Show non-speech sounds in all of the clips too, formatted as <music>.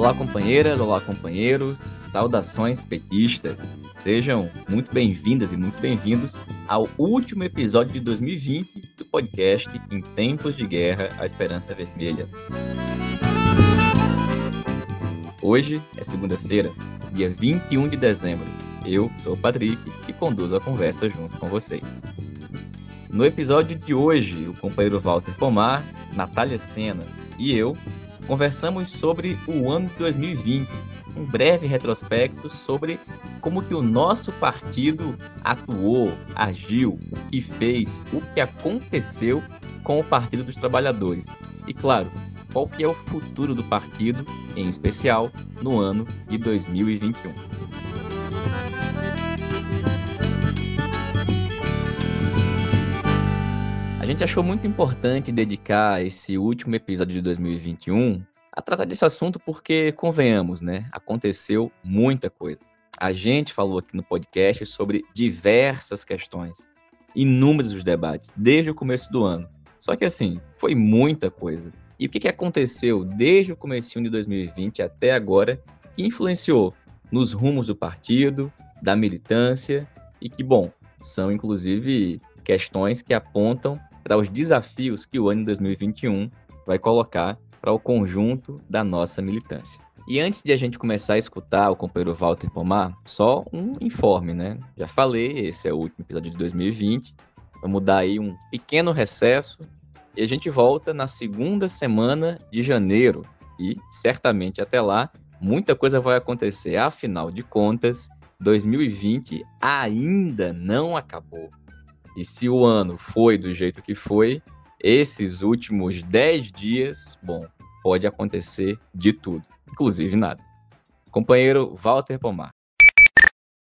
Olá, companheiras, olá, companheiros, saudações petistas. Sejam muito bem-vindas e muito bem-vindos ao último episódio de 2020 do podcast Em Tempos de Guerra, a Esperança Vermelha. Hoje é segunda-feira, dia 21 de dezembro. Eu sou o Patrick e conduzo a conversa junto com vocês. No episódio de hoje, o companheiro Walter Pomar, Natália Sena e eu conversamos sobre o ano de 2020, um breve retrospecto sobre como que o nosso partido atuou, agiu, o que fez, o que aconteceu com o Partido dos Trabalhadores. E claro, qual que é o futuro do partido, em especial no ano de 2021. Gente achou muito importante dedicar esse último episódio de 2021 a tratar desse assunto porque, convenhamos, né? Aconteceu muita coisa. A gente falou aqui no podcast sobre diversas questões, inúmeros debates, desde o começo do ano. Só que assim, foi muita coisa. E o que, que aconteceu desde o começo de 2020 até agora que influenciou nos rumos do partido, da militância e que, bom, são inclusive questões que apontam para os desafios que o ano de 2021 vai colocar para o conjunto da nossa militância. E antes de a gente começar a escutar o companheiro Walter Pomar, só um informe, né? Já falei, esse é o último episódio de 2020. Vamos dar aí um pequeno recesso e a gente volta na segunda semana de janeiro. E certamente até lá muita coisa vai acontecer. Afinal de contas, 2020 ainda não acabou. E se o ano foi do jeito que foi, esses últimos 10 dias, bom, pode acontecer de tudo, inclusive nada. Companheiro Walter Pomar.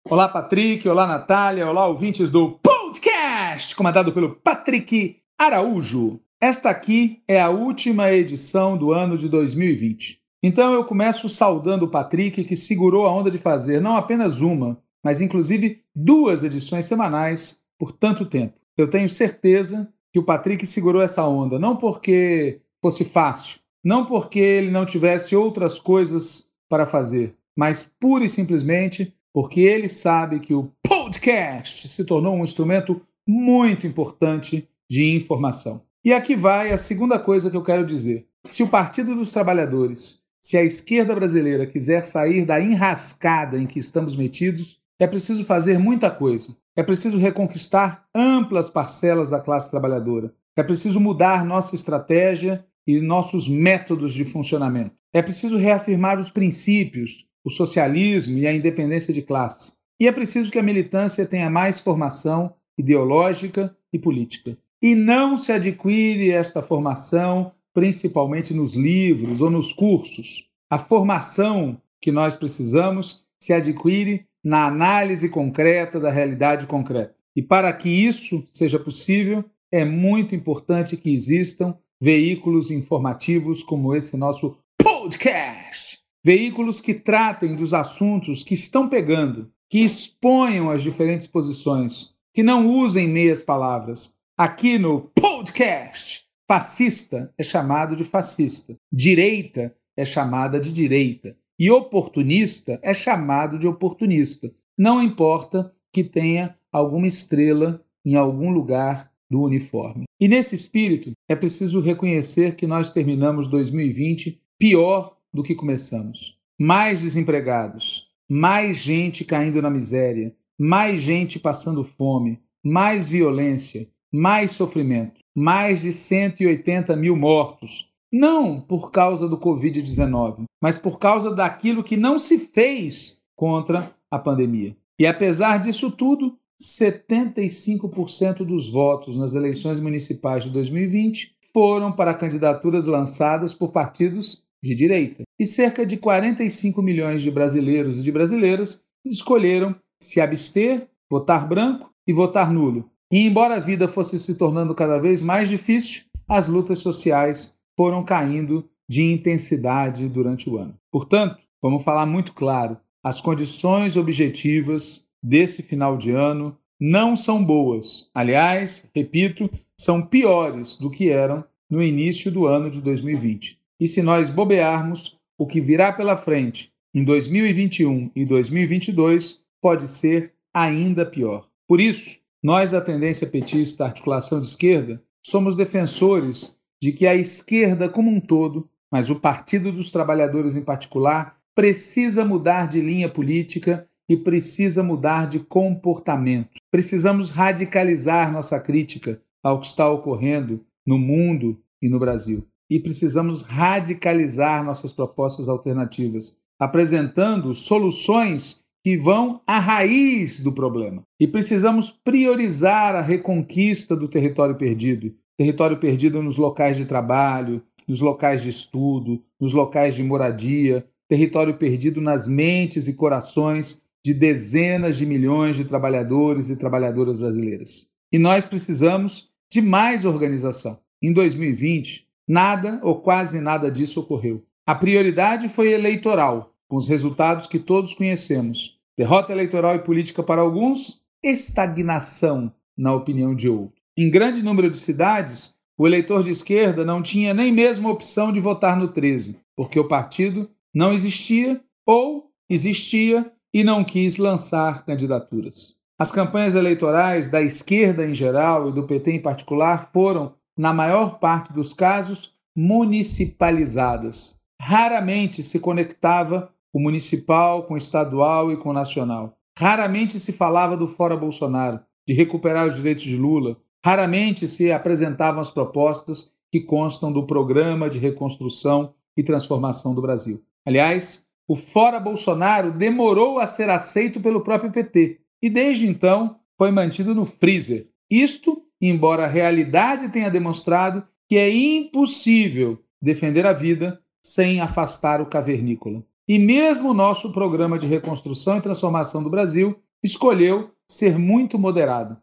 Olá, Patrick. Olá, Natália. Olá, ouvintes do podcast, comandado pelo Patrick Araújo. Esta aqui é a última edição do ano de 2020. Então eu começo saudando o Patrick, que segurou a onda de fazer não apenas uma, mas inclusive duas edições semanais por tanto tempo. Eu tenho certeza que o Patrick segurou essa onda, não porque fosse fácil, não porque ele não tivesse outras coisas para fazer, mas pura e simplesmente porque ele sabe que o podcast se tornou um instrumento muito importante de informação. E aqui vai a segunda coisa que eu quero dizer. Se o Partido dos Trabalhadores, se a esquerda brasileira quiser sair da enrascada em que estamos metidos, é preciso fazer muita coisa. É preciso reconquistar amplas parcelas da classe trabalhadora. É preciso mudar nossa estratégia e nossos métodos de funcionamento. É preciso reafirmar os princípios, o socialismo e a independência de classe. E é preciso que a militância tenha mais formação ideológica e política. E não se adquire esta formação principalmente nos livros ou nos cursos. A formação que nós precisamos se adquire na análise concreta da realidade concreta. E para que isso seja possível, é muito importante que existam veículos informativos como esse nosso podcast. Veículos que tratem dos assuntos que estão pegando, que exponham as diferentes posições, que não usem meias palavras. Aqui no podcast, fascista é chamado de fascista, direita é chamada de direita, e oportunista é chamado de oportunista. Não importa que tenha alguma estrela em algum lugar do uniforme. E nesse espírito, é preciso reconhecer que nós terminamos 2020 pior do que começamos. Mais desempregados, mais gente caindo na miséria, mais gente passando fome, mais violência, mais sofrimento, mais de 180 mil mortos, não por causa do Covid-19, mas por causa daquilo que não se fez contra a pandemia. E apesar disso tudo, 75% dos votos nas eleições municipais de 2020 foram para candidaturas lançadas por partidos de direita. E cerca de 45 milhões de brasileiros e de brasileiras escolheram se abster, votar branco e votar nulo. E embora a vida fosse se tornando cada vez mais difícil, as lutas sociais foram caindo de intensidade durante o ano. Portanto, vamos falar muito claro: as condições objetivas desse final de ano não são boas. Aliás, repito, são piores do que eram no início do ano de 2020. E se nós bobearmos, o que virá pela frente em 2021 e 2022 pode ser ainda pior. Por isso, nós da tendência petista articulação de esquerda somos defensores de que a esquerda como um todo, mas o Partido dos Trabalhadores em particular, precisa mudar de linha política e precisa mudar de comportamento. Precisamos radicalizar nossa crítica ao que está ocorrendo no mundo e no Brasil. E precisamos radicalizar nossas propostas alternativas, apresentando soluções que vão à raiz do problema. E precisamos priorizar a reconquista do território perdido território perdido nos locais de trabalho, nos locais de estudo, nos locais de moradia, território perdido nas mentes e corações de dezenas de milhões de trabalhadores e trabalhadoras brasileiras. E nós precisamos de mais organização. Em 2020, nada ou quase nada disso ocorreu. A prioridade foi eleitoral, com os resultados que todos conhecemos. Derrota eleitoral e política para alguns, estagnação na opinião de outros. Em grande número de cidades, o eleitor de esquerda não tinha nem mesmo a opção de votar no 13, porque o partido não existia ou existia e não quis lançar candidaturas. As campanhas eleitorais da esquerda em geral e do PT em particular foram, na maior parte dos casos, municipalizadas. Raramente se conectava o municipal com o estadual e com o nacional. Raramente se falava do fora Bolsonaro, de recuperar os direitos de Lula. Raramente se apresentavam as propostas que constam do Programa de Reconstrução e Transformação do Brasil. Aliás, o fora Bolsonaro demorou a ser aceito pelo próprio PT e desde então foi mantido no freezer. Isto, embora a realidade tenha demonstrado que é impossível defender a vida sem afastar o cavernícola. E mesmo o nosso programa de reconstrução e transformação do Brasil escolheu ser muito moderado.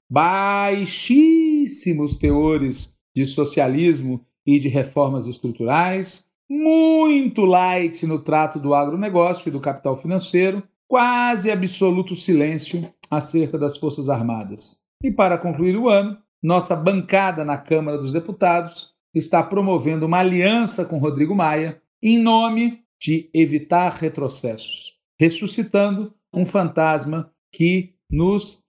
Baixíssimos teores de socialismo e de reformas estruturais, muito light no trato do agronegócio e do capital financeiro, quase absoluto silêncio acerca das Forças Armadas. E para concluir o ano, nossa bancada na Câmara dos Deputados está promovendo uma aliança com Rodrigo Maia em nome de evitar retrocessos, ressuscitando um fantasma que nos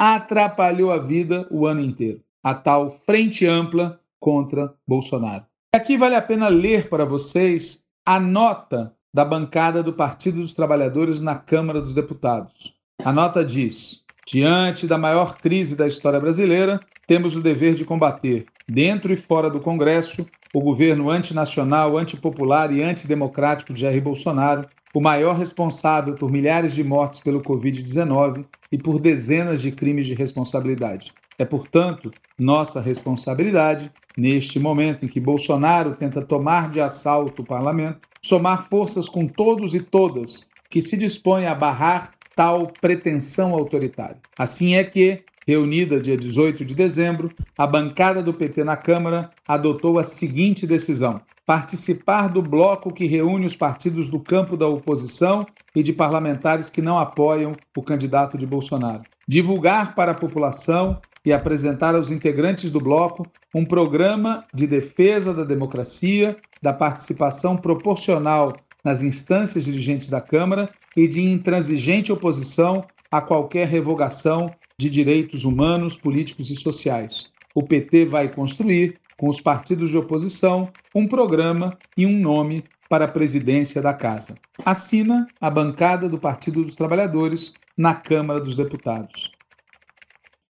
atrapalhou a vida o ano inteiro a tal frente ampla contra Bolsonaro. Aqui vale a pena ler para vocês a nota da bancada do Partido dos Trabalhadores na Câmara dos Deputados. A nota diz: Diante da maior crise da história brasileira, temos o dever de combater, dentro e fora do Congresso, o governo antinacional, antipopular e antidemocrático de Jair Bolsonaro, o maior responsável por milhares de mortes pelo Covid-19 e por dezenas de crimes de responsabilidade. É, portanto, nossa responsabilidade, neste momento em que Bolsonaro tenta tomar de assalto o parlamento, somar forças com todos e todas que se dispõem a barrar tal pretensão autoritária. Assim é que, reunida dia 18 de dezembro, a bancada do PT na Câmara adotou a seguinte decisão: participar do bloco que reúne os partidos do campo da oposição e de parlamentares que não apoiam o candidato de Bolsonaro. Divulgar para a população e apresentar aos integrantes do bloco um programa de defesa da democracia, da participação proporcional nas instâncias dirigentes da Câmara e de intransigente oposição a qualquer revogação de direitos humanos, políticos e sociais. O PT vai construir, com os partidos de oposição, um programa e um nome para a presidência da Casa. Assina a bancada do Partido dos Trabalhadores na Câmara dos Deputados.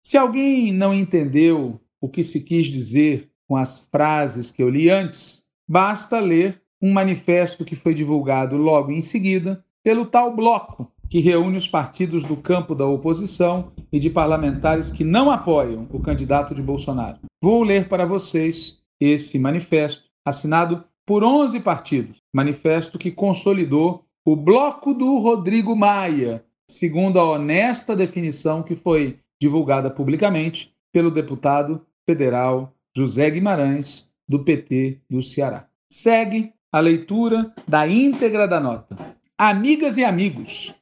Se alguém não entendeu o que se quis dizer com as frases que eu li antes, basta ler um manifesto que foi divulgado logo em seguida pelo tal bloco que reúne os partidos do campo da oposição e de parlamentares que não apoiam o candidato de Bolsonaro. Vou ler para vocês esse manifesto, assinado por 11 partidos, manifesto que consolidou o bloco do Rodrigo Maia, segundo a honesta definição que foi divulgada publicamente pelo deputado federal José Guimarães, do PT do Ceará. Segue a leitura da íntegra da nota. Amigas e amigos,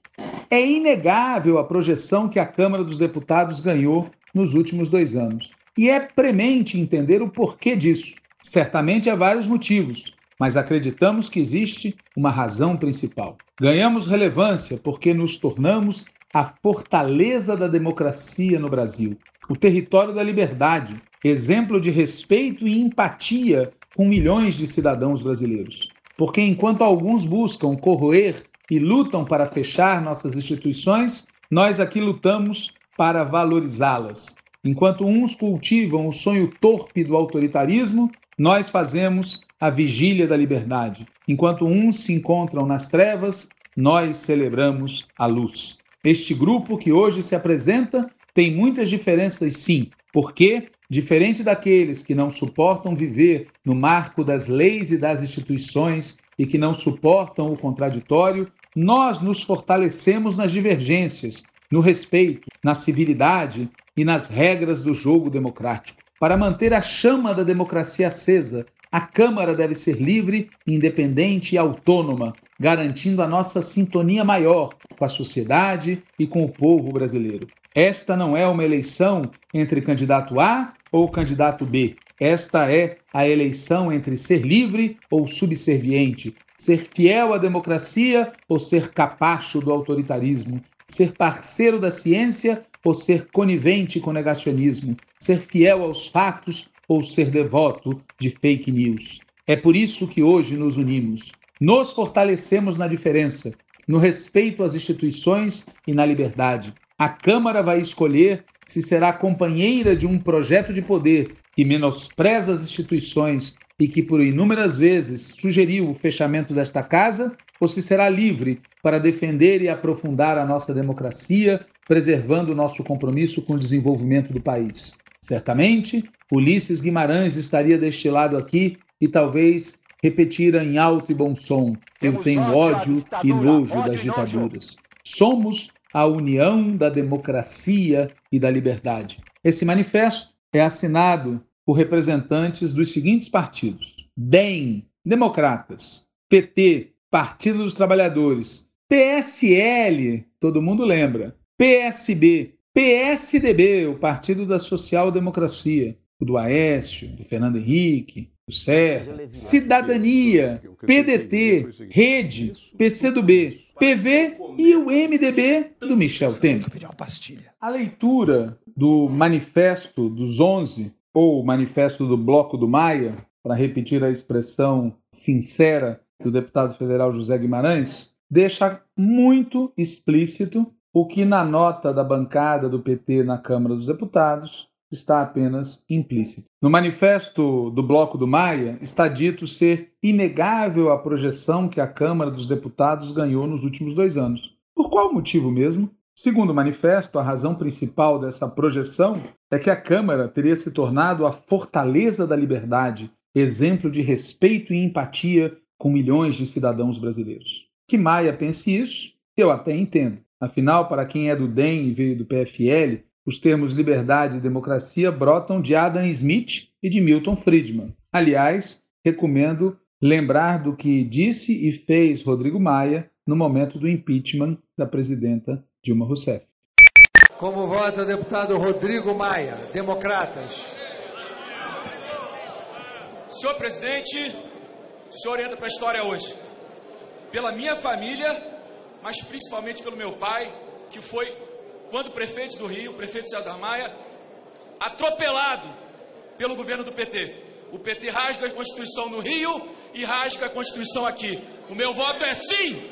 é inegável a projeção que a Câmara dos Deputados ganhou nos últimos dois anos. E é premente entender o porquê disso. Certamente há vários motivos, mas acreditamos que existe uma razão principal. Ganhamos relevância porque nos tornamos a fortaleza da democracia no Brasil, o território da liberdade, exemplo de respeito e empatia com milhões de cidadãos brasileiros. Porque enquanto alguns buscam corroer e lutam para fechar nossas instituições, nós aqui lutamos para valorizá-las. Enquanto uns cultivam o sonho torpe do autoritarismo, nós fazemos a vigília da liberdade. Enquanto uns se encontram nas trevas, nós celebramos a luz. Este grupo que hoje se apresenta tem muitas diferenças, sim, porque, diferente daqueles que não suportam viver no marco das leis e das instituições e que não suportam o contraditório, nós nos fortalecemos nas divergências, no respeito, na civilidade e nas regras do jogo democrático. Para manter a chama da democracia acesa, a Câmara deve ser livre, independente e autônoma, garantindo a nossa sintonia maior com a sociedade e com o povo brasileiro. Esta não é uma eleição entre candidato A ou candidato B. Esta é a eleição entre ser livre ou subserviente, ser fiel à democracia ou ser capacho do autoritarismo, ser parceiro da ciência ou ser conivente com o negacionismo, ser fiel aos fatos ou ser devoto de fake news. É por isso que hoje nos unimos. Nos fortalecemos na diferença, no respeito às instituições e na liberdade. A Câmara vai escolher se será companheira de um projeto de poder que menospreza as instituições e que por inúmeras vezes sugeriu o fechamento desta casa, ou se será livre para defender e aprofundar a nossa democracia, preservando o nosso compromisso com o desenvolvimento do país. Certamente, Ulisses Guimarães estaria deste lado aqui e talvez repetira em alto e bom som: Eu tenho ódio e nojo das ditaduras. Somos a união da democracia e da liberdade. Esse manifesto é assinado por representantes dos seguintes partidos: DEM, Democratas, PT, Partido dos Trabalhadores, PSL, todo mundo lembra, PSB, PSDB, o Partido da Social Democracia, o do Aécio, do Fernando Henrique, do Serra, Cidadania, PDT, Rede, PCdoB, PV e o MDB do Michel Temer. A leitura do Manifesto dos Onze ou Manifesto do Bloco do Maia, para repetir a expressão sincera do deputado federal José Guimarães, deixa muito explícito o que na nota da bancada do PT na Câmara dos Deputados está apenas implícito. No manifesto do Bloco do Maia está dito ser inegável a projeção que a Câmara dos Deputados ganhou nos últimos dois anos. Por qual motivo mesmo? Segundo o manifesto, a razão principal dessa projeção é que a Câmara teria se tornado a fortaleza da liberdade, exemplo de respeito e empatia com milhões de cidadãos brasileiros. Que Maia pense isso, eu até entendo. Afinal, para quem é do DEM e veio do PFL, os termos liberdade e democracia brotam de Adam Smith e de Milton Friedman. Aliás, recomendo lembrar do que disse e fez Rodrigo Maia no momento do impeachment da presidenta Dilma Rousseff. Como vota o deputado Rodrigo Maia, Democratas? Senhor presidente, o senhor entra para a história hoje. Pela minha família, mas principalmente pelo meu pai, que foi, quando prefeito do Rio, prefeito César Maia, atropelado pelo governo do PT. O PT rasga a Constituição no Rio e rasga a Constituição aqui. O meu voto é sim!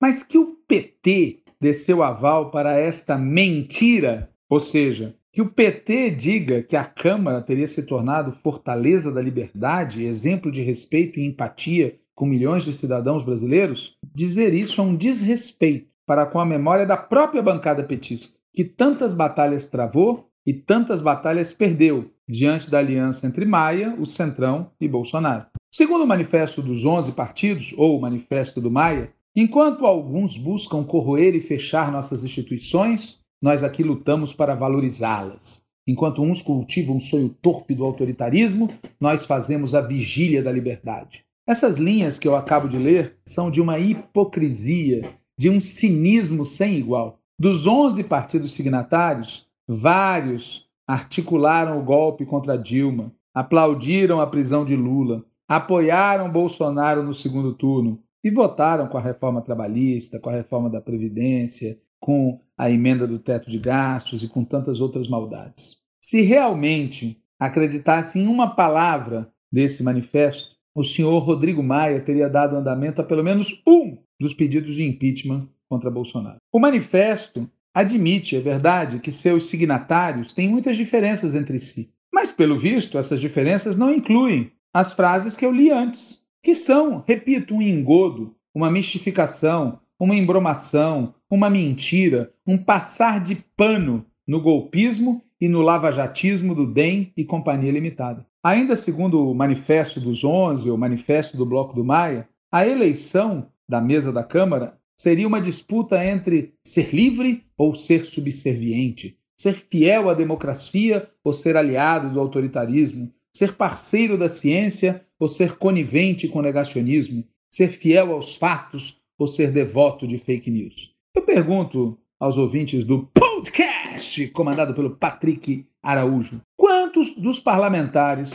Mas que o PT desceu aval para esta mentira, ou seja, que o PT diga que a Câmara teria se tornado fortaleza da liberdade, exemplo de respeito e empatia com milhões de cidadãos brasileiros, dizer isso é um desrespeito para com a memória da própria bancada petista, que tantas batalhas travou e tantas batalhas perdeu diante da aliança entre Maia, o Centrão e Bolsonaro. Segundo o manifesto dos 11 partidos, ou o manifesto do Maia, enquanto alguns buscam corroer e fechar nossas instituições, nós aqui lutamos para valorizá-las. Enquanto uns cultivam o sonho torpe do autoritarismo, nós fazemos a vigília da liberdade. Essas linhas que eu acabo de ler são de uma hipocrisia, de um cinismo sem igual. Dos 11 partidos signatários, vários articularam o golpe contra Dilma, aplaudiram a prisão de Lula, apoiaram Bolsonaro no segundo turno e votaram com a reforma trabalhista, com a reforma da Previdência, com a emenda do teto de gastos e com tantas outras maldades. Se realmente acreditasse em uma palavra desse manifesto, o senhor Rodrigo Maia teria dado andamento a pelo menos um dos pedidos de impeachment contra Bolsonaro. O manifesto admite, é verdade, que seus signatários têm muitas diferenças entre si. Mas, pelo visto, essas diferenças não incluem as frases que eu li antes, que são, repito, um engodo, uma mistificação, uma embromação, uma mentira, um passar de pano no golpismo e no lavajatismo do DEM e Companhia Limitada. Ainda segundo o Manifesto dos Onze, ou Manifesto do Bloco do Maia, a eleição da mesa da Câmara seria uma disputa entre ser livre ou ser subserviente, ser fiel à democracia ou ser aliado do autoritarismo, ser parceiro da ciência ou ser conivente com o negacionismo, ser fiel aos fatos ou ser devoto de fake news. Eu pergunto aos ouvintes do podcast comandado pelo Patrick Araújo, quantos dos parlamentares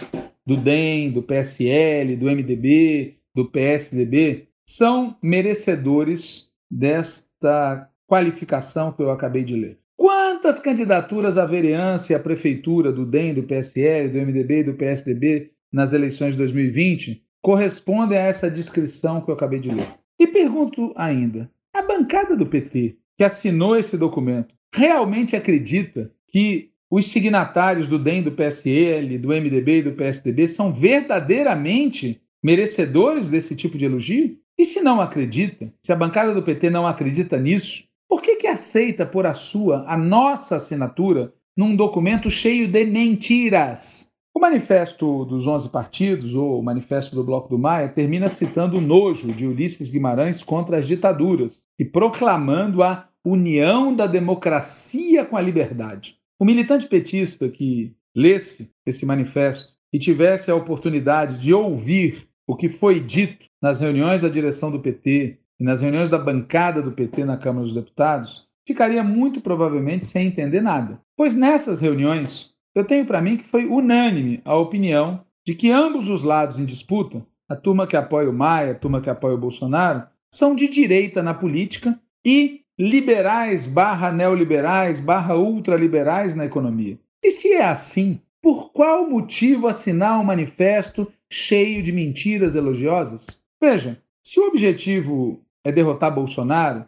do DEM, do PSL, do MDB, do PSDB são merecedores desta qualificação que eu acabei de ler? Quantas candidaturas à vereança e à prefeitura do DEM, do PSL, do MDB e do PSDB nas eleições de 2020 correspondem a essa descrição que eu acabei de ler? E pergunto ainda: a bancada do PT, que assinou esse documento, realmente acredita que os signatários do DEM, do PSL, do MDB e do PSDB são verdadeiramente merecedores desse tipo de elogio? E se não acredita, se a bancada do PT não acredita nisso, por que, que aceita por a sua, a nossa assinatura, num documento cheio de mentiras? O manifesto dos 11 partidos, ou o manifesto do Bloco do Maia, termina citando o nojo de Ulisses Guimarães contra as ditaduras e proclamando a união da democracia com a liberdade. O militante petista que lesse esse manifesto e tivesse a oportunidade de ouvir o que foi dito nas reuniões da direção do PT, e nas reuniões da bancada do PT na Câmara dos Deputados, ficaria muito provavelmente sem entender nada. Pois nessas reuniões, eu tenho para mim que foi unânime a opinião de que ambos os lados em disputa, a turma que apoia o Maia, a turma que apoia o Bolsonaro, são de direita na política e liberais barra neoliberais barra ultraliberais na economia. E se é assim, por qual motivo assinar um manifesto cheio de mentiras elogiosas? Veja, se o objetivo é derrotar Bolsonaro,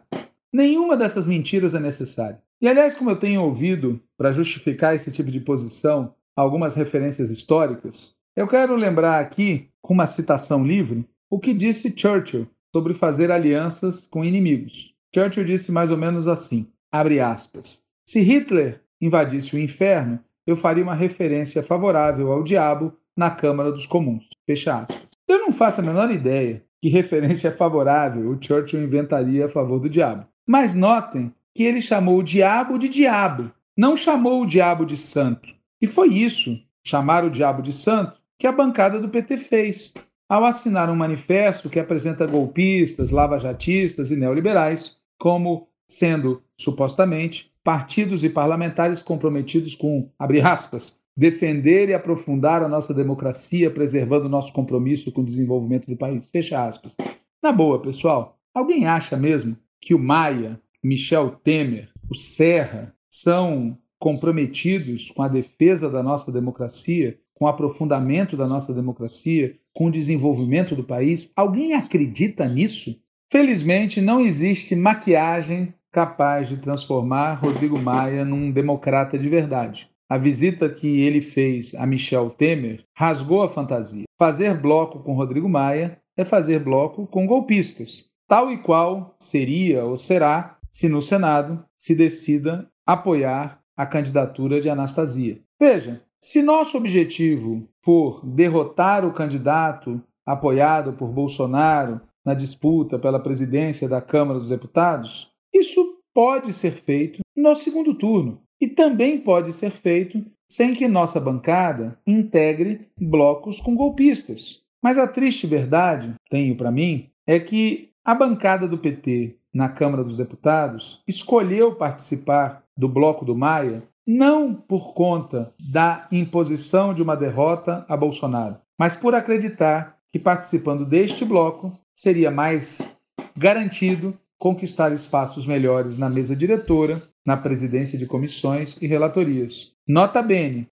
nenhuma dessas mentiras é necessária. E aliás, como eu tenho ouvido para justificar esse tipo de posição algumas referências históricas, eu quero lembrar aqui, com uma citação livre, o que disse Churchill sobre fazer alianças com inimigos. Churchill disse mais ou menos assim: abre aspas. Se Hitler invadisse o inferno, eu faria uma referência favorável ao diabo na Câmara dos Comuns. Fecha aspas. Eu não faço a menor ideia que referência favorável o Churchill inventaria a favor do diabo. Mas notem que ele chamou o diabo de diabo, não chamou o diabo de santo. E foi isso, chamar o diabo de santo, que a bancada do PT fez, ao assinar um manifesto que apresenta golpistas, lavajatistas e neoliberais como sendo, supostamente, partidos e parlamentares comprometidos com, abre aspas, defender e aprofundar a nossa democracia, preservando o nosso compromisso com o desenvolvimento do país. Fecha aspas. Na boa, pessoal, alguém acha mesmo que o Maia, Michel Temer, o Serra são comprometidos com a defesa da nossa democracia, com o aprofundamento da nossa democracia, com o desenvolvimento do país? Alguém acredita nisso? Felizmente, não existe maquiagem capaz de transformar Rodrigo Maia num democrata de verdade. A visita que ele fez a Michel Temer rasgou a fantasia. Fazer bloco com Rodrigo Maia é fazer bloco com golpistas, tal e qual seria ou será se no Senado se decida apoiar a candidatura de Anastasia. Veja, se nosso objetivo for derrotar o candidato apoiado por Bolsonaro na disputa pela presidência da Câmara dos Deputados, isso pode ser feito no segundo turno. E também pode ser feito sem que nossa bancada integre blocos com golpistas. Mas a triste verdade, tenho para mim, é que a bancada do PT na Câmara dos Deputados escolheu participar do Bloco do Maia não por conta da imposição de uma derrota a Bolsonaro, mas por acreditar que participando deste bloco seria mais garantido conquistar espaços melhores na mesa diretora, na presidência de comissões e relatorias. Nota bene,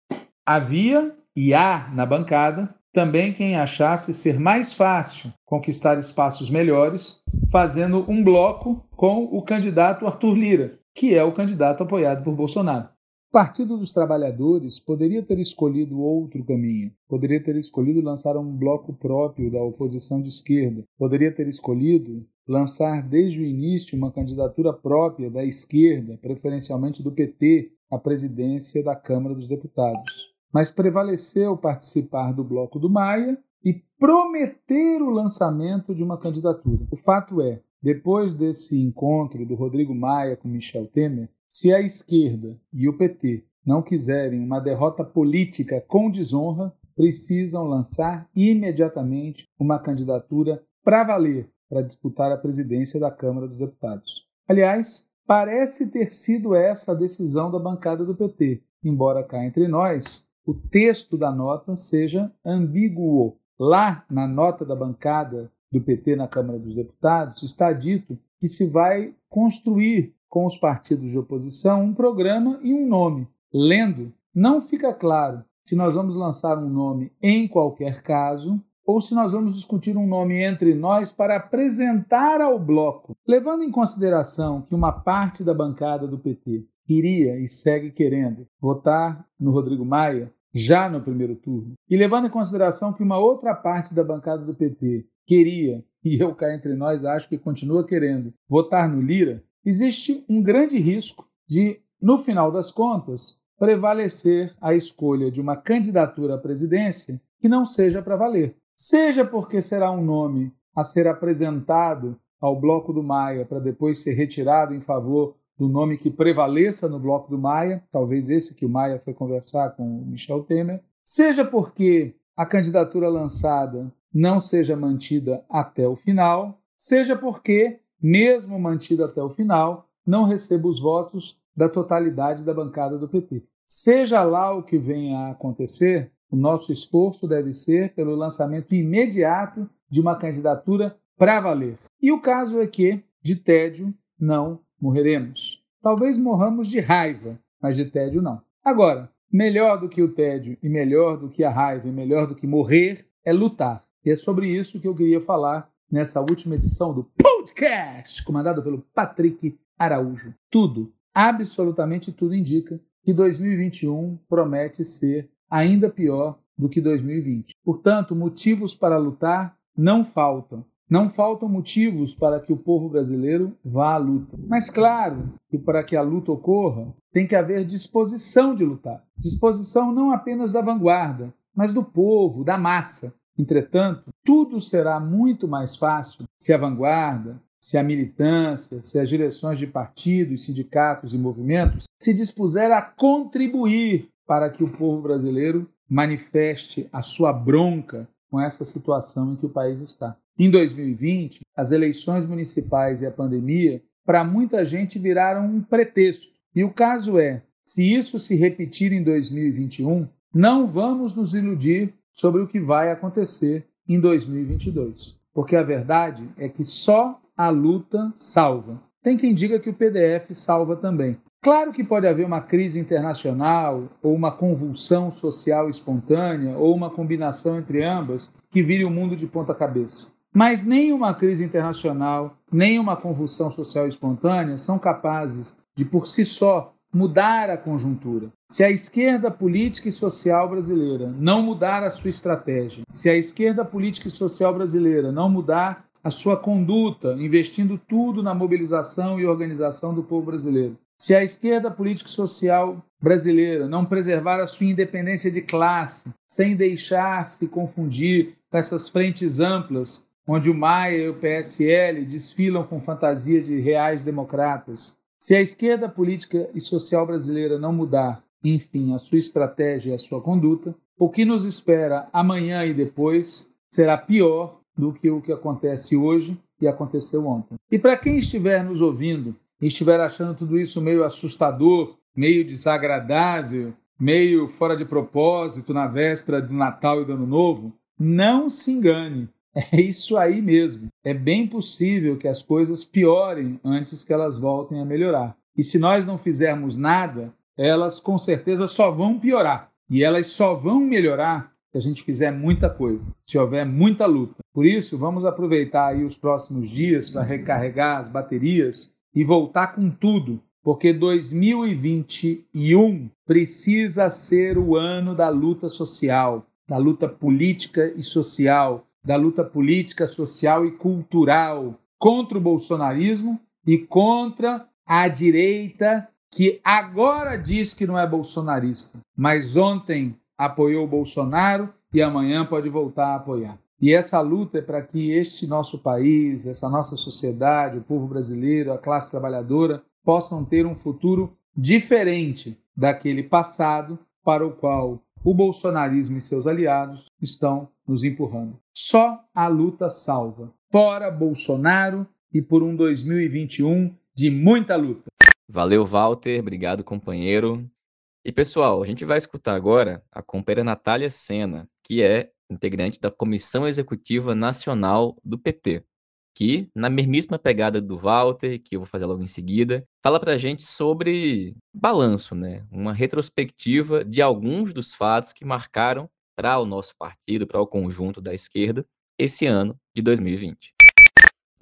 havia e há na bancada também quem achasse ser mais fácil conquistar espaços melhores fazendo um bloco com o candidato Arthur Lira, que é o candidato apoiado por Bolsonaro. O Partido dos Trabalhadores poderia ter escolhido outro caminho, poderia ter escolhido lançar um bloco próprio da oposição de esquerda, poderia ter escolhido lançar desde o início uma candidatura própria da esquerda, preferencialmente do PT, à presidência da Câmara dos Deputados. Mas prevaleceu participar do bloco do Maia e prometer o lançamento de uma candidatura. O fato é, depois desse encontro do Rodrigo Maia com Michel Temer, se a esquerda e o PT não quiserem uma derrota política com desonra, precisam lançar imediatamente uma candidatura para valer para disputar a presidência da Câmara dos Deputados. Aliás, parece ter sido essa a decisão da bancada do PT, embora cá entre nós o texto da nota seja ambíguo. Lá na nota da bancada do PT na Câmara dos Deputados está dito que se vai construir com os partidos de oposição um programa e um nome. Lendo, não fica claro se nós vamos lançar um nome em qualquer caso ou se nós vamos discutir um nome entre nós para apresentar ao bloco, levando em consideração que uma parte da bancada do PT queria e segue querendo votar no Rodrigo Maia já no primeiro turno, e levando em consideração que uma outra parte da bancada do PT queria, e eu cá entre nós acho que continua querendo, votar no Lira, existe um grande risco de, no final das contas, prevalecer a escolha de uma candidatura à presidência que não seja para valer seja porque será um nome a ser apresentado ao Bloco do Maia para depois ser retirado em favor do nome que prevaleça no Bloco do Maia, talvez esse que o Maia foi conversar com o Michel Temer, seja porque a candidatura lançada não seja mantida até o final, seja porque, mesmo mantida até o final, não receba os votos da totalidade da bancada do PT. Seja lá o que venha a acontecer, o nosso esforço deve ser pelo lançamento imediato de uma candidatura para valer. E o caso é que, de tédio, não morreremos. Talvez morramos de raiva, mas de tédio não. Agora, melhor do que o tédio e melhor do que a raiva e melhor do que morrer é lutar. E é sobre isso que eu queria falar nessa última edição do podcast, comandado pelo Patrick Araújo. Tudo, absolutamente tudo indica que 2021 promete ser ainda pior do que 2020. Portanto, motivos para lutar não faltam. Não faltam motivos para que o povo brasileiro vá à luta. Mas, claro, que para que a luta ocorra, tem que haver disposição de lutar. Disposição não apenas da vanguarda, mas do povo, da massa. Entretanto, tudo será muito mais fácil se a vanguarda, se a militância, se as direções de partidos, sindicatos e movimentos se dispuser a contribuir para que o povo brasileiro manifeste a sua bronca com essa situação em que o país está. Em 2020, as eleições municipais e a pandemia, para muita gente, viraram um pretexto. E o caso é: se isso se repetir em 2021, não vamos nos iludir sobre o que vai acontecer em 2022. Porque a verdade é que só a luta salva. Tem quem diga que o PDF salva também. Claro que pode haver uma crise internacional, ou uma convulsão social espontânea, ou uma combinação entre ambas que vire o mundo de ponta cabeça. Mas nem uma crise internacional, nem uma convulsão social espontânea são capazes de, por si só, mudar a conjuntura. Se a esquerda política e social brasileira não mudar a sua estratégia, se a esquerda política e social brasileira não mudar a sua conduta, investindo tudo na mobilização e organização do povo brasileiro, se a esquerda política e social brasileira não preservar a sua independência de classe, sem deixar se confundir com essas frentes amplas, onde o Maia e o PSL desfilam com fantasia de reais democratas, se a esquerda política e social brasileira não mudar, enfim, a sua estratégia e a sua conduta, o que nos espera amanhã e depois será pior do que o que acontece hoje e aconteceu ontem. E para quem estiver nos ouvindo e estiver achando tudo isso meio assustador meio desagradável, meio fora de propósito na véspera do Natal e do Ano Novo, não se engane. <laughs> É isso aí mesmo. É bem possível que as coisas piorem antes que elas voltem a melhorar. E se nós não fizermos nada, elas com certeza só vão piorar. E elas só vão melhorar se a gente fizer muita coisa, se houver muita luta. Por isso, vamos aproveitar aí os próximos dias para recarregar as baterias e voltar com tudo, porque 2021 precisa ser o ano da luta social, da luta política e social, da luta política, social e cultural contra o bolsonarismo e contra a direita que agora diz que não é bolsonarista, mas ontem apoiou o Bolsonaro e amanhã pode voltar a apoiar. E essa luta é para que este nosso país, essa nossa sociedade, o povo brasileiro, a classe trabalhadora possam ter um futuro diferente daquele passado para o qual o bolsonarismo e seus aliados estão nos empurrando. Só a luta salva. Fora Bolsonaro e por um 2021 de muita luta. Valeu, Walter. Obrigado, companheiro. E pessoal, a gente vai escutar agora a companheira Natália Sena, que é integrante da Comissão Executiva Nacional do PT, que, na mesmíssima pegada do Walter, que eu vou fazer logo em seguida, fala para a gente sobre balanço, né? Uma retrospectiva de alguns dos fatos que marcaram para o nosso partido, para o conjunto da esquerda, esse ano de 2020.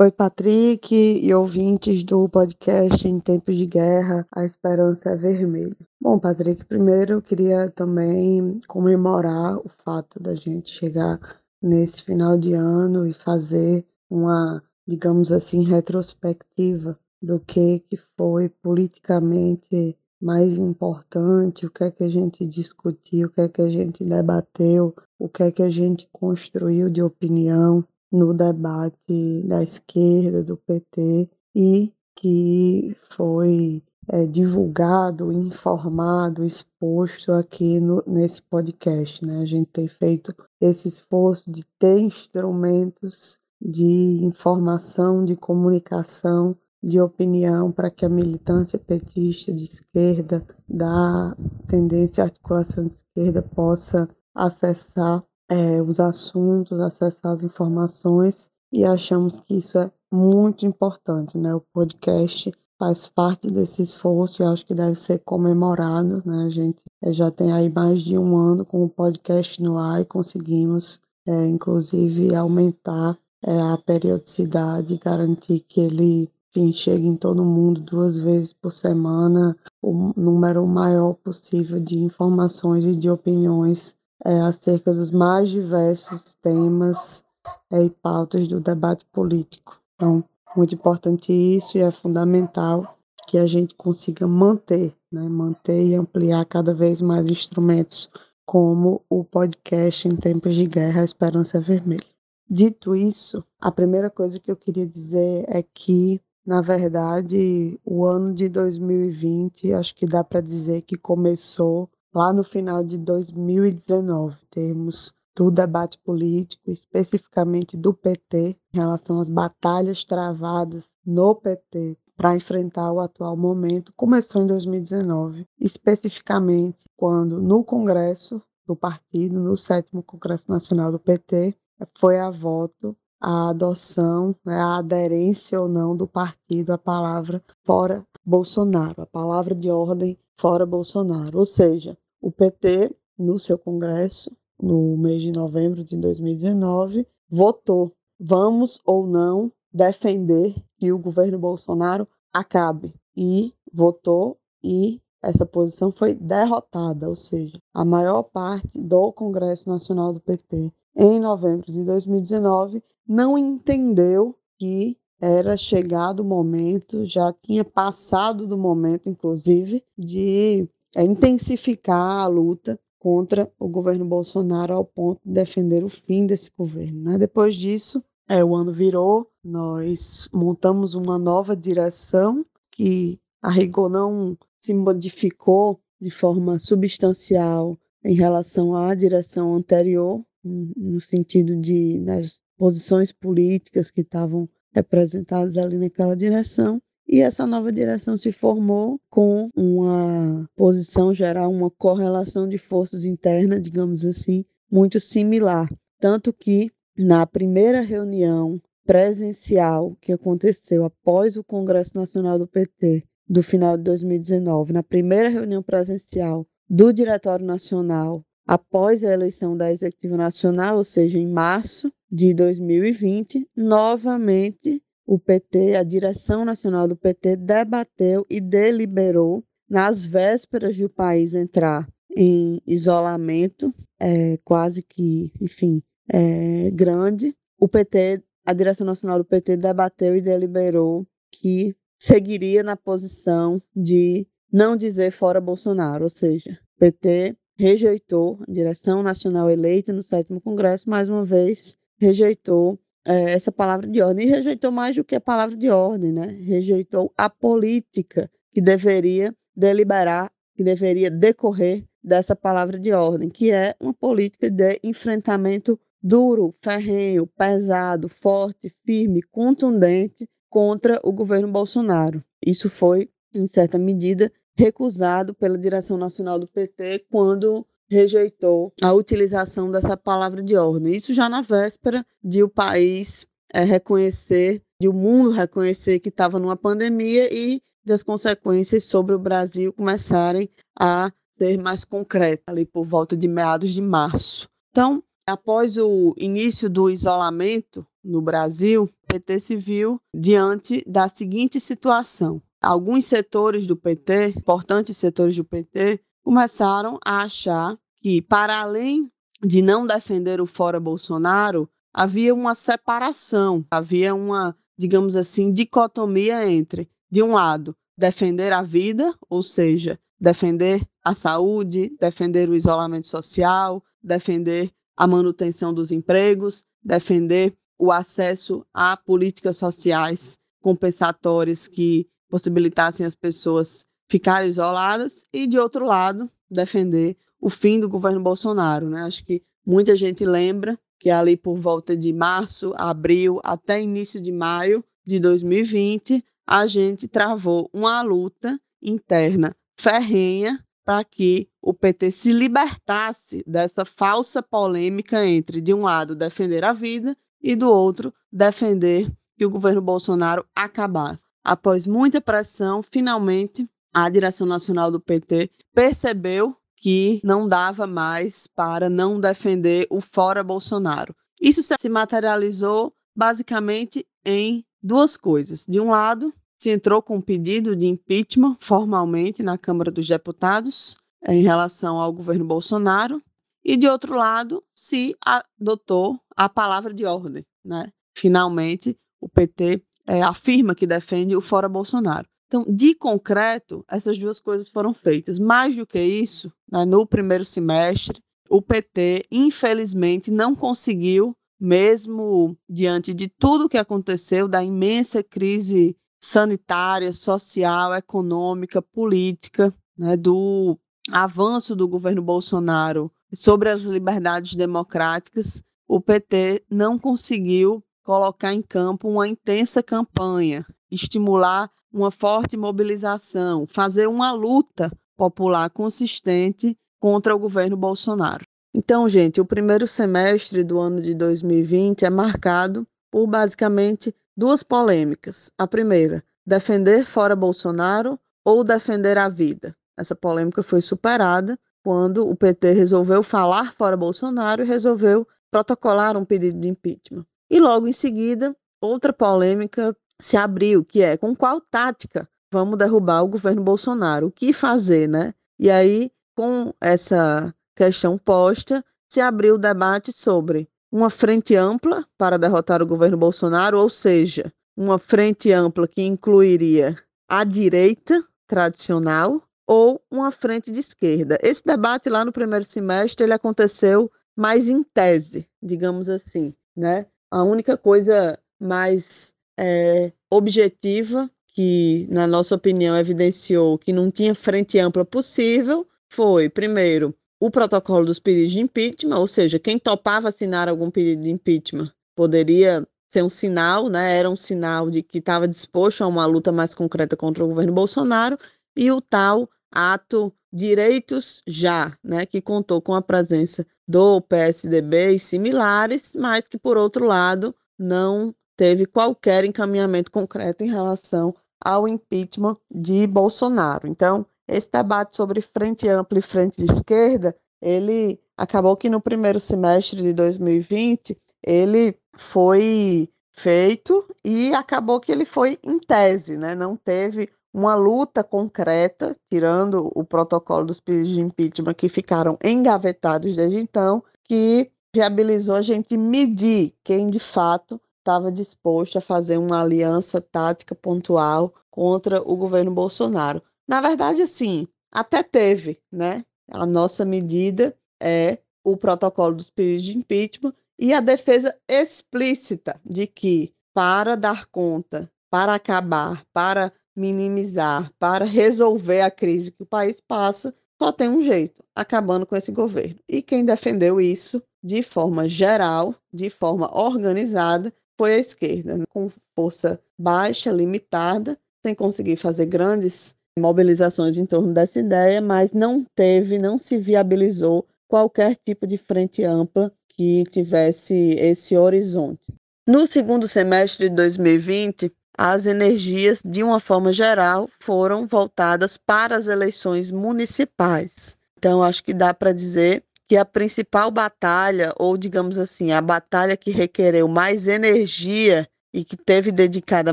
Oi, Patrick e ouvintes do podcast Em Tempos de Guerra, A Esperança é Vermelha. Bom, Patrick, primeiro eu queria também comemorar o fato da gente chegar nesse final de ano e fazer uma, digamos assim, retrospectiva do que, que foi politicamente mais importante, o que é que a gente discutiu, o que é que a gente debateu, o que é que a gente construiu de opinião no debate da esquerda, do PT, e que foi é, divulgado, informado, exposto aqui no, nesse podcast. Né? A gente tem feito esse esforço de ter instrumentos de informação, de comunicação, de opinião para que a militância petista de esquerda, da tendência à articulação de esquerda, possa acessar é, os assuntos, acessar as informações e achamos que isso é muito importante, né? O podcast faz parte desse esforço e acho que deve ser comemorado, né? A gente é, já tem aí mais de um ano com o podcast no ar e conseguimos, é, inclusive, aumentar é, a periodicidade, garantir que ele enfim, chegue em todo mundo duas vezes por semana, o número maior possível de informações e de opiniões é, acerca dos mais diversos temas é, e pautas do debate político. Então, muito importante isso e é fundamental que a gente consiga manter, né, manter e ampliar cada vez mais instrumentos como o podcast em tempos de guerra, a Esperança Vermelha. Dito isso, a primeira coisa que eu queria dizer é que, na verdade, o ano de 2020, acho que dá para dizer que começou lá no final de 2019, termos do debate político, especificamente do PT, em relação às batalhas travadas no PT para enfrentar o atual momento, começou em 2019, especificamente quando no Congresso do partido, no sétimo Congresso Nacional do PT, foi a voto a adoção, né, a aderência ou não do partido à palavra fora Bolsonaro, a palavra de ordem fora Bolsonaro. Ou seja, o PT, no seu congresso, no mês de novembro de 2019, votou vamos ou não defender que o governo Bolsonaro acabe. E votou e essa posição foi derrotada, ou seja, a maior parte do Congresso Nacional do PT em novembro de 2019 não entendeu que era chegado o momento, já tinha passado do momento, inclusive, de é intensificar a luta contra o governo Bolsonaro ao ponto de defender o fim desse governo. Né? Depois disso, é, o ano virou, nós montamos uma nova direção que a rigor não se modificou de forma substancial em relação à direção anterior, no sentido de nas posições políticas que estavam representadas ali naquela direção, e essa nova direção se formou com uma posição geral, uma correlação de forças internas, digamos assim, muito similar. Tanto que na primeira reunião presencial que aconteceu após o Congresso Nacional do PT do final de 2019, na primeira reunião presencial do Diretório Nacional após a eleição da Executiva Nacional, ou seja, em março de 2020, novamente o PT, a direção nacional do PT, debateu e deliberou nas vésperas de o país entrar em isolamento, é, quase que, enfim, é, grande. O PT, a direção nacional do PT, debateu e deliberou que seguiria na posição de não dizer fora Bolsonaro, ou seja, o PT rejeitou, a direção nacional eleita no sétimo congresso, mais uma vez rejeitou é, essa palavra de ordem. E rejeitou mais do que a palavra de ordem, né? Rejeitou a política que deveria deliberar, que deveria decorrer dessa palavra de ordem, que é uma política de enfrentamento duro, ferrenho, pesado, forte, firme, contundente contra o governo Bolsonaro. Isso foi, em certa medida, recusado pela direção nacional do PT quando rejeitou a utilização dessa palavra de ordem. Isso já na véspera de o país é, reconhecer, de o mundo reconhecer que estava numa pandemia e das consequências sobre o Brasil começarem a ser mais concretas, ali por volta de meados de março. Então, após o início do isolamento no Brasil, o PT se viu diante da seguinte situação. Alguns setores do PT, importantes setores do PT, começaram a achar que, para além de não defender o fora Bolsonaro, havia uma separação, havia uma, digamos assim, dicotomia entre, de um lado, defender a vida, ou seja, defender a saúde, defender o isolamento social, defender a manutenção dos empregos, defender o acesso a políticas sociais compensatórias que possibilitassem as pessoas ficarem isoladas e, de outro lado, defender o fim do governo Bolsonaro. Né? Acho que muita gente lembra que ali por volta de março, abril, até início de maio de 2020, a gente travou uma luta interna ferrenha para que o PT se libertasse dessa falsa polêmica entre, de um lado, defender a vida e, do outro, defender que o governo Bolsonaro acabasse. Após muita pressão, finalmente a direção nacional do PT percebeu que não dava mais para não defender o fora Bolsonaro. Isso se materializou basicamente em duas coisas. De um lado, se entrou com um pedido de impeachment formalmente na Câmara dos Deputados em relação ao governo Bolsonaro, e de outro lado, se adotou a palavra de ordem. Né? Finalmente, o PT é, afirma que defende o fora Bolsonaro. Então, de concreto, essas duas coisas foram feitas. Mais do que isso, né, no primeiro semestre, o PT, infelizmente, não conseguiu, mesmo diante de tudo que aconteceu, da imensa crise sanitária, social, econômica, política, né, do avanço do governo Bolsonaro sobre as liberdades democráticas, o PT não conseguiu colocar em campo uma intensa campanha, estimular uma forte mobilização, fazer uma luta popular consistente contra o governo Bolsonaro. Então, gente, o primeiro semestre do ano de 2020 é marcado por basicamente duas polêmicas. A primeira, defender fora Bolsonaro ou defender a vida. Essa polêmica foi superada quando o PT resolveu falar fora Bolsonaro e resolveu protocolar um pedido de impeachment. E logo em seguida, outra polêmica se abriu, que é com qual tática vamos derrubar o governo Bolsonaro? O que fazer, né? E aí, com essa questão posta, se abriu o debate sobre uma frente ampla para derrotar o governo Bolsonaro, ou seja, uma frente ampla que incluiria a direita tradicional ou uma frente de esquerda. Esse debate lá no primeiro semestre ele aconteceu mais em tese, digamos assim, né? A única coisa mais é, objetiva, que, na nossa opinião, evidenciou que não tinha frente ampla possível, foi, primeiro, o protocolo dos pedidos de impeachment, ou seja, quem topava assinar algum pedido de impeachment poderia ser um sinal, né? Era um sinal de que estava disposto a uma luta mais concreta contra o governo Bolsonaro e o tal ato Direitos Já, né, que contou com a presença do PSDB e similares, mas que por outro lado não teve qualquer encaminhamento concreto em relação ao impeachment de Bolsonaro. Então, esse debate sobre frente ampla e frente de esquerda, ele acabou que no primeiro semestre de 2020 ele foi feito e acabou que ele foi em tese, né? Não teve uma luta concreta, tirando o protocolo dos pedidos de impeachment que ficaram engavetados desde então, que viabilizou a gente medir quem de fato estava disposto a fazer uma aliança tática pontual contra o governo Bolsonaro. Na verdade, assim, até teve, né? A nossa medida é o protocolo dos pedidos de impeachment e a defesa explícita de que, para dar conta, para acabar, para minimizar, para resolver a crise que o país passa, só tem um jeito: acabando com esse governo. E quem defendeu isso de forma geral, de forma organizada, foi a esquerda, né? com força baixa, limitada, sem conseguir fazer grandes mobilizações em torno dessa ideia, mas não teve, não se viabilizou qualquer tipo de frente ampla que tivesse esse horizonte. No segundo semestre de 2020, as energias, de uma forma geral, foram voltadas para as eleições municipais. Então, acho que dá para dizer que a principal batalha, ou digamos assim, a batalha que requereu mais energia e que teve dedicada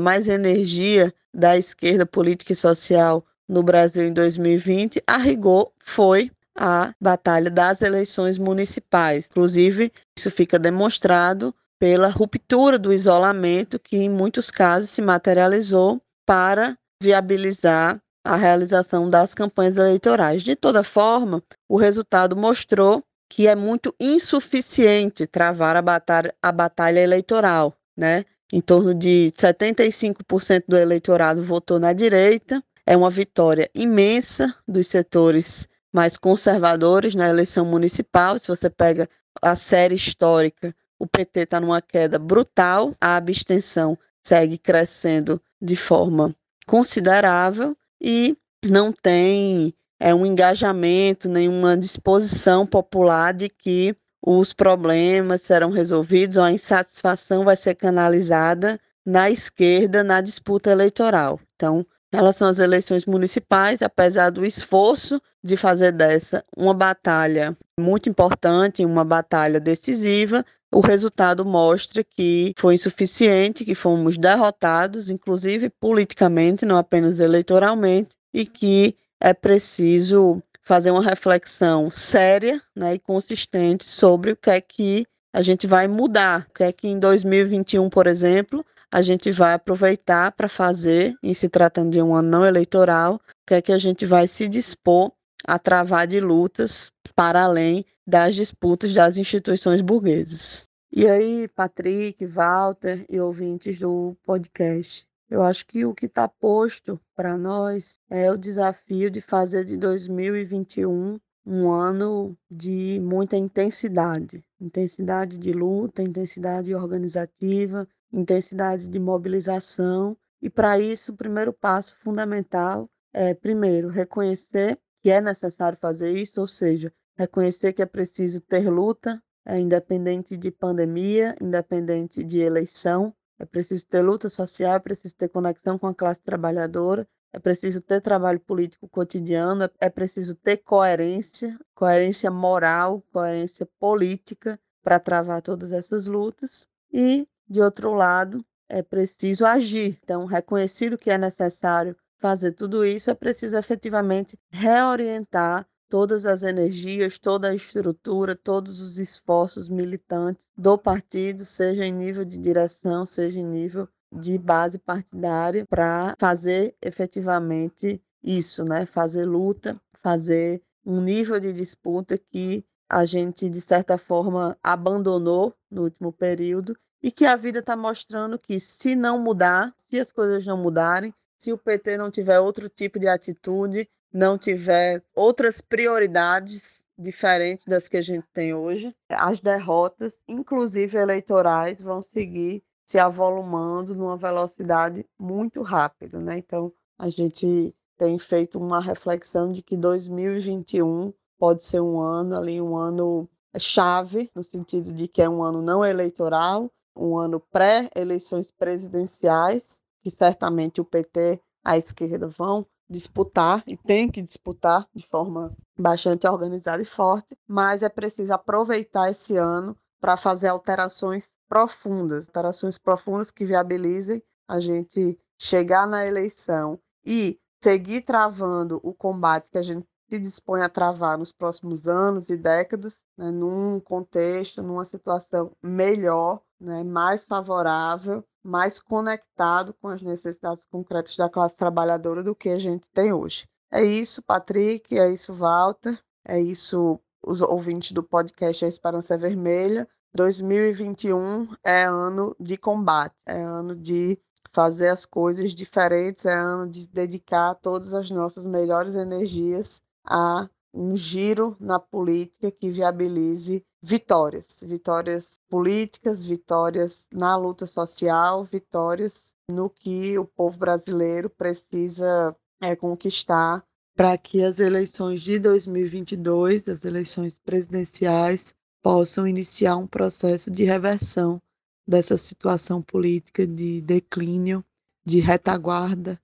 mais energia da esquerda política e social no Brasil em 2020, a rigor, foi a batalha das eleições municipais. Inclusive, isso fica demonstrado pela ruptura do isolamento, que em muitos casos se materializou para viabilizar a realização das campanhas eleitorais. De toda forma, o resultado mostrou que é muito insuficiente travar a batalha, a batalha eleitoral, né? Em torno de 75% do eleitorado votou na direita. É uma vitória imensa dos setores mais conservadores na eleição municipal. Se você pega a série histórica o PT está numa queda brutal, a abstenção segue crescendo de forma considerável e não tem é, um engajamento, nenhuma disposição popular de que os problemas serão resolvidos ou a insatisfação vai ser canalizada na esquerda na disputa eleitoral. Então, em relação às eleições municipais, apesar do esforço de fazer dessa uma batalha muito importante, uma batalha decisiva, o resultado mostra que foi insuficiente, que fomos derrotados, inclusive politicamente, não apenas eleitoralmente, e que é preciso fazer uma reflexão séria né, e consistente sobre o que é que a gente vai mudar, o que é que em 2021, por exemplo, a gente vai aproveitar para fazer, em se tratando de um ano não eleitoral, o que é que a gente vai se dispor a travar de lutas para além das disputas das instituições burguesas. E aí, Patrick, Walter e ouvintes do podcast, eu acho que o que está posto para nós é o desafio de fazer de 2021 um ano de muita intensidade intensidade de luta, intensidade organizativa, intensidade de mobilização. E para isso, o primeiro passo fundamental é, primeiro, reconhecer que é necessário fazer isso, ou seja, reconhecer que é preciso ter luta, é independente de pandemia, independente de eleição. É preciso ter luta social, é preciso ter conexão com a classe trabalhadora, é preciso ter trabalho político cotidiano, é, preciso ter coerência, coerência moral, coerência política para travar todas essas lutas. E, de outro lado, é preciso agir. Então, reconhecido que é necessário fazer tudo isso, é preciso efetivamente reorientar todas as energias, toda a estrutura, todos os esforços militantes do partido, seja em nível de direção, seja em nível de base partidária, para fazer efetivamente isso, né? Fazer luta, fazer um nível de disputa que a gente, de certa forma, abandonou no último período e que a vida está mostrando que, se não mudar, se as coisas não mudarem, se o PT não tiver outro tipo de atitude, não tiver outras prioridades diferentes das que a gente tem hoje, as derrotas, inclusive eleitorais, vão seguir se avolumando numa velocidade muito rápida, né? Então, a gente tem feito uma reflexão de que 2021 pode ser um ano ali, um ano chave, no sentido de que é um ano não eleitoral, um ano pré-eleições presidenciais, que certamente o PT, a esquerda vão disputar e tem que disputar de forma bastante organizada e forte, mas é preciso aproveitar esse ano para fazer alterações profundas, alterações profundas que viabilizem a gente chegar na eleição e seguir travando o combate que a gente se dispõe a travar nos próximos anos e décadas, né, num contexto, numa situação melhor, né, mais favorável, mais conectado com as necessidades concretas da classe trabalhadora do que a gente tem hoje. É isso, Patrick, é isso, Walter, é isso, os ouvintes do podcast A Esperança é Vermelha. 2021 é ano de combate, é ano de fazer as coisas diferentes, é ano de dedicar todas as nossas melhores energias a um giro na política que viabilize vitórias, vitórias políticas, vitórias na luta social, vitórias no que o povo brasileiro precisa é, conquistar para que as eleições de 2022, as eleições presidenciais, possam iniciar um processo de reversão dessa situação política de declínio, de retaguarda,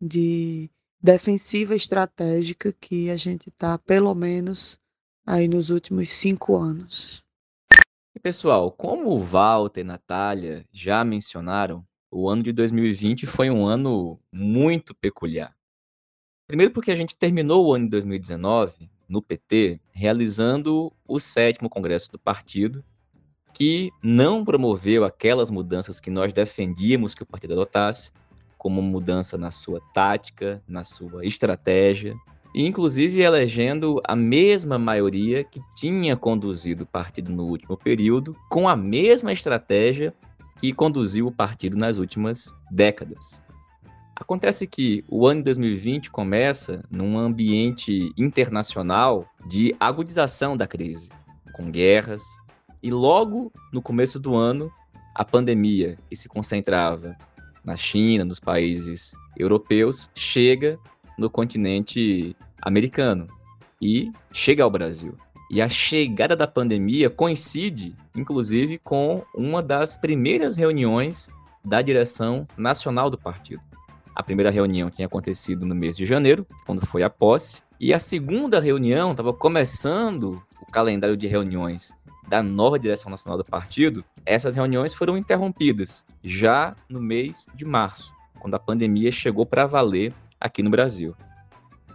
de defensiva estratégica que a gente está, pelo menos, aí nos últimos cinco anos. E pessoal, como o Walter e Natália já mencionaram, o ano de 2020 foi um ano muito peculiar. Primeiro porque a gente terminou o ano de 2019 no PT realizando o sétimo congresso do partido, que não promoveu aquelas mudanças que nós defendíamos que o partido adotasse, como mudança na sua tática, na sua estratégia, e inclusive elegendo a mesma maioria que tinha conduzido o partido no último período, com a mesma estratégia que conduziu o partido nas últimas décadas. Acontece que o ano de 2020 começa num ambiente internacional de agudização da crise, com guerras, e logo no começo do ano, a pandemia, que se concentrava na China, nos países europeus, chega no continente americano e chega ao Brasil. E a chegada da pandemia coincide, inclusive, com uma das primeiras reuniões da direção nacional do partido. A primeira reunião tinha acontecido no mês de janeiro, quando foi a posse, e a segunda reunião estava começando o calendário de reuniões da nova direção nacional do partido, essas reuniões foram interrompidas já no mês de março, quando a pandemia chegou para valer aqui no Brasil.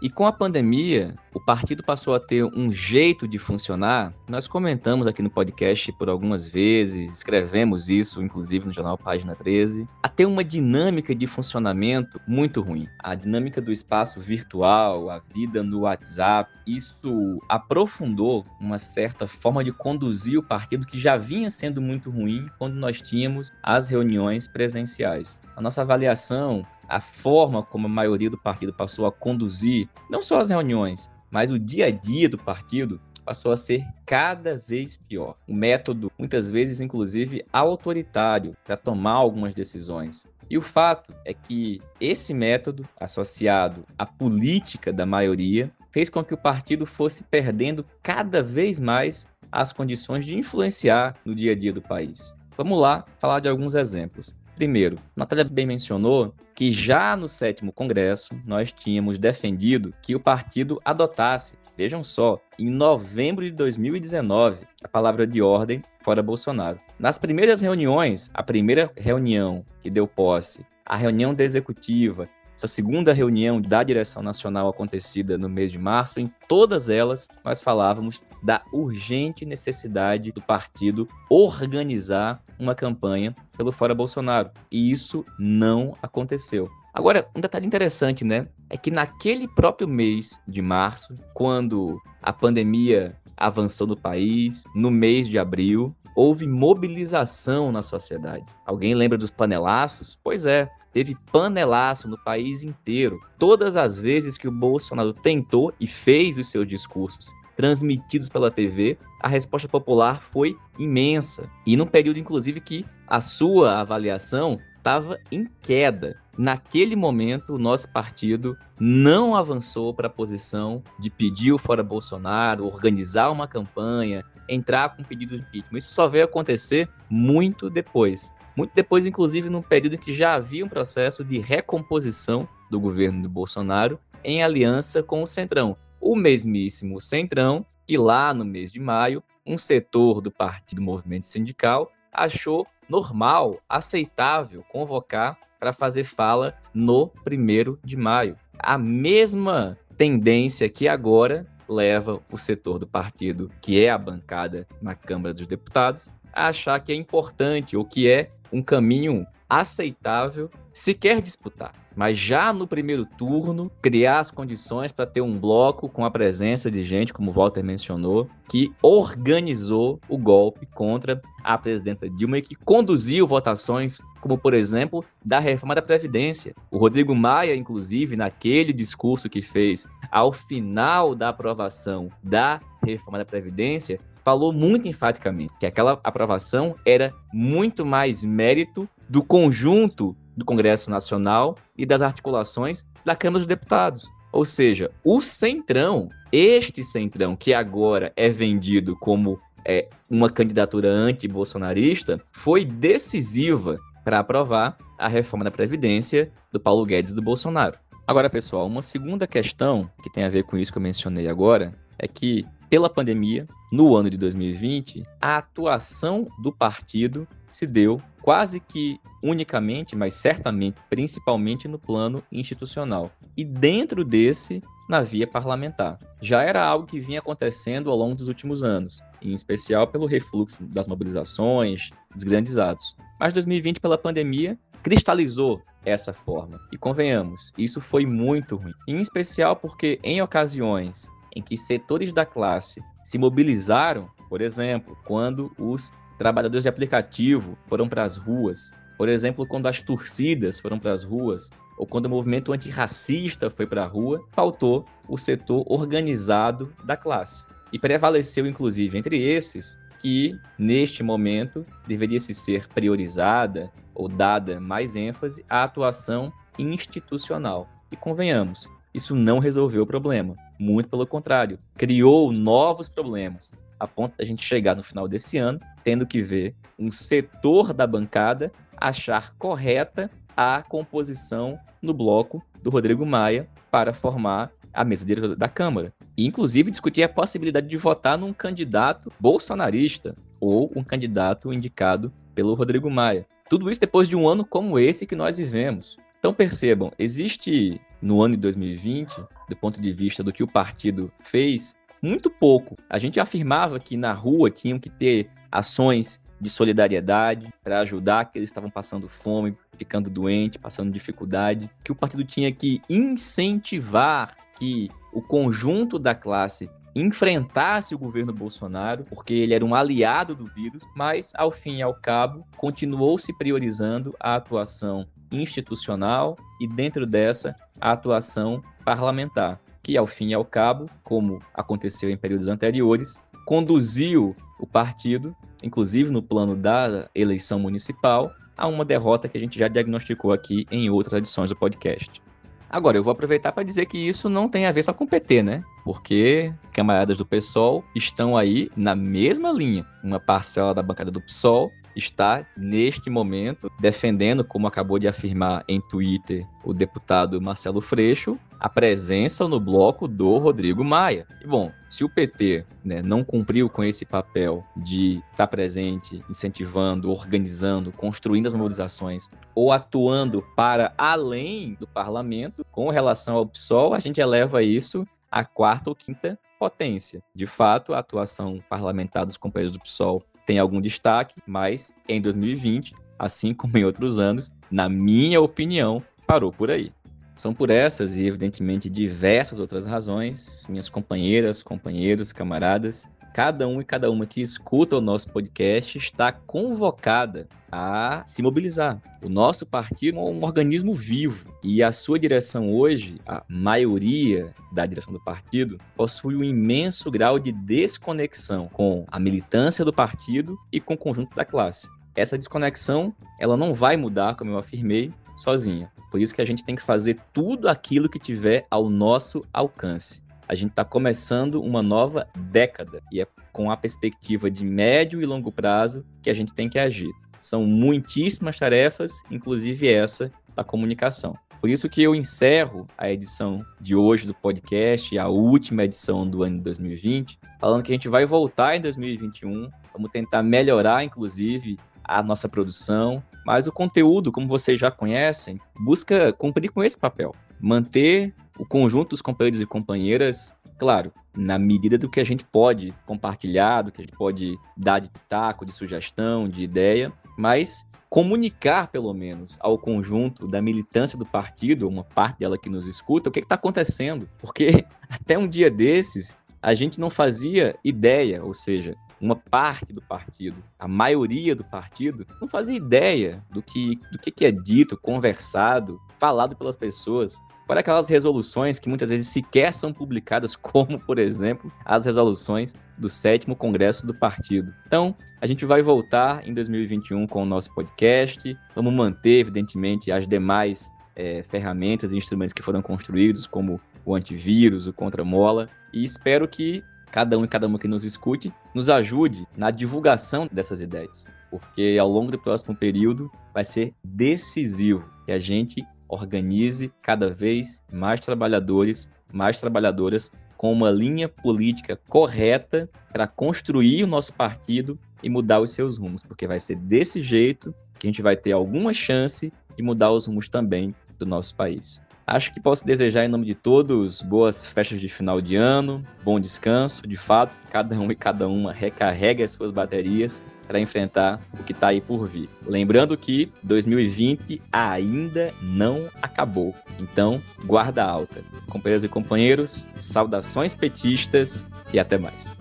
E com a pandemia, o partido passou a ter um jeito de funcionar. Nós comentamos aqui no podcast por algumas vezes, escrevemos isso, inclusive no jornal Página 13, a ter uma dinâmica de funcionamento muito ruim. A dinâmica do espaço virtual, a vida no WhatsApp, isso aprofundou uma certa forma de conduzir o partido que já vinha sendo muito ruim quando nós tínhamos as reuniões presenciais. A nossa avaliação a forma como a maioria do partido passou a conduzir não só as reuniões, mas o dia a dia do partido passou a ser cada vez pior. O método, muitas vezes, inclusive, autoritário para tomar algumas decisões. E o fato é que esse método, associado à política da maioria, fez com que o partido fosse perdendo cada vez mais as condições de influenciar no dia a dia do país. Vamos lá falar de alguns exemplos. Primeiro, Natália bem mencionou que já no sétimo congresso nós tínhamos defendido que o partido adotasse, vejam só, em novembro de 2019, a palavra de ordem fora Bolsonaro. Nas primeiras reuniões, a primeira reunião que deu posse, a reunião da executiva essa segunda reunião da direção nacional acontecida no mês de março, em todas elas nós falávamos da urgente necessidade do partido organizar uma campanha pelo Fora Bolsonaro. E isso não aconteceu. Agora, um detalhe interessante, né? É que naquele próprio mês de março, quando a pandemia avançou no país, no mês de abril, houve mobilização na sociedade. Alguém lembra dos panelaços? Pois é, teve panelaço no país inteiro. Todas as vezes que o Bolsonaro tentou e fez os seus discursos transmitidos pela TV, a resposta popular foi imensa. E num período, inclusive, que a sua avaliação estava em queda. Naquele momento, o nosso partido não avançou para a posição de pedir o fora Bolsonaro, organizar uma campanha, entrar com pedido de impeachment. Isso só veio acontecer muito depois. Muito depois, inclusive, num período em que já havia um processo de recomposição do governo do Bolsonaro em aliança com o Centrão. O mesmíssimo Centrão, que lá no mês de maio, um setor do Partido Movimento Sindical achou normal, aceitável convocar para fazer fala no primeiro de maio. A mesma tendência que agora leva o setor do partido, que é a bancada na Câmara dos Deputados, a achar que é importante ou que é um caminho aceitável se quer disputar. Mas já no primeiro turno, criar as condições para ter um bloco com a presença de gente, como o Walter mencionou, que organizou o golpe contra a presidenta Dilma e que conduziu votações, como por exemplo, da reforma da Previdência. O Rodrigo Maia, inclusive, naquele discurso que fez ao final da aprovação da reforma da Previdência, falou muito enfaticamente que aquela aprovação era muito mais mérito do conjunto do Congresso Nacional e das articulações da Câmara dos Deputados. Ou seja, o Centrão, este Centrão que agora é vendido como é, uma candidatura anti-bolsonarista, foi decisiva para aprovar a reforma da Previdência do Paulo Guedes e do Bolsonaro. Agora, pessoal, uma segunda questão que tem a ver com isso que eu mencionei agora é que, pela pandemia, no ano de 2020, a atuação do partido se deu quase que unicamente, mas certamente principalmente no plano institucional. E dentro desse, na via parlamentar. Já era algo que vinha acontecendo ao longo dos últimos anos, em especial pelo refluxo das mobilizações, dos grandes atos. Mas 2020, pela pandemia, cristalizou essa forma. E convenhamos, isso foi muito ruim. Em especial porque, em ocasiões em que setores da classe se mobilizaram, por exemplo, quando os trabalhadores de aplicativo foram para as ruas, por exemplo, quando as torcidas foram para as ruas, ou quando o movimento antirracista foi para a rua, faltou o setor organizado da classe. E prevaleceu, inclusive, entre esses, que neste momento deveria se ser priorizada ou dada mais ênfase à atuação institucional. E convenhamos, isso não resolveu o problema. Muito pelo contrário, criou novos problemas, a ponto da gente chegar no final desse ano tendo que ver um setor da bancada achar correta a composição no bloco do Rodrigo Maia para formar a mesa diretora da Câmara. E, inclusive, discutir a possibilidade de votar num candidato bolsonarista ou um candidato indicado pelo Rodrigo Maia. Tudo isso depois de um ano como esse que nós vivemos. Então percebam, existe no ano de 2020, do ponto de vista do que o partido fez, muito pouco. A gente afirmava que na rua tinham que ter ações de solidariedade para ajudar aqueles que estavam passando fome, ficando doente, passando dificuldade, que o partido tinha que incentivar que o conjunto da classe enfrentasse o governo Bolsonaro, porque ele era um aliado do vírus, mas ao fim e ao cabo continuou se priorizando a atuação institucional e dentro dessa a atuação parlamentar, que ao fim e ao cabo, como aconteceu em períodos anteriores, conduziu o partido, inclusive no plano da eleição municipal, a uma derrota que a gente já diagnosticou aqui em outras edições do podcast. Agora, eu vou aproveitar para dizer que isso não tem a ver só com o PT, né? Porque camaradas do PSOL estão aí na mesma linha. Uma parcela da bancada do PSOL está, neste momento, defendendo, como acabou de afirmar em Twitter o deputado Marcelo Freixo, a presença no bloco do Rodrigo Maia. E bom, se o PT né, não cumpriu com esse papel de estar presente, incentivando, organizando, construindo as mobilizações ou atuando para além do parlamento, com relação ao PSOL, a gente eleva isso à quarta ou quinta potência. De fato, a atuação parlamentar dos companheiros do PSOL tem algum destaque, mas em 2020, assim como em outros anos, na minha opinião, parou por aí. São por essas e, evidentemente, diversas outras razões, minhas companheiras, companheiros, camaradas, cada um e cada uma que escuta o nosso podcast está convocada a se mobilizar. O nosso partido é um organismo vivo e a sua direção hoje, a maioria da direção do partido, possui um imenso grau de desconexão com a militância do partido e com o conjunto da classe. Essa desconexão, ela não vai mudar, como eu afirmei, sozinha. Por isso que a gente tem que fazer tudo aquilo que tiver ao nosso alcance. A gente está começando uma nova década e é com a perspectiva de médio e longo prazo que a gente tem que agir. São muitíssimas tarefas, inclusive essa da comunicação. Por isso que eu encerro a edição de hoje do podcast, a última edição do ano de 2020, falando que a gente vai voltar em 2021, vamos tentar melhorar, inclusive, a nossa produção, mas o conteúdo, como vocês já conhecem, busca cumprir com esse papel, manter o conjunto dos companheiros e companheiras, claro, na medida do que a gente pode compartilhar, do que a gente pode dar de taco, de sugestão, de ideia, mas comunicar, pelo menos, ao conjunto da militância do partido, uma parte dela que nos escuta, o que está acontecendo. Porque <laughs> até um dia desses, a gente não fazia ideia, ou seja, uma parte do partido, a maioria do partido, não fazia ideia do que, do que, é dito, conversado, falado pelas pessoas. Para aquelas resoluções que muitas vezes sequer são publicadas, <laughs> como, por exemplo, as resoluções do sétimo congresso do partido. Então, a gente vai voltar em 2021 com o nosso podcast. Vamos manter, evidentemente, as demais é, ferramentas e instrumentos que foram construídos, como o antivírus, o contra-mola. E espero que cada um e cada uma que nos escute, nos ajude na divulgação dessas ideias, porque ao longo do próximo período vai ser decisivo que a gente organize cada vez mais trabalhadores, mais trabalhadoras com uma linha política correta para construir o nosso partido e mudar os seus rumos, porque vai ser desse jeito que a gente vai ter alguma chance de mudar os rumos também do nosso país. Acho que posso desejar em nome de todos boas festas de final de ano, bom descanso, de fato, cada um e cada uma recarregue as suas baterias para enfrentar o que está aí por vir. Lembrando que 2020 ainda não acabou, então guarda alta. Companheiros e companheiros, saudações petistas e até mais.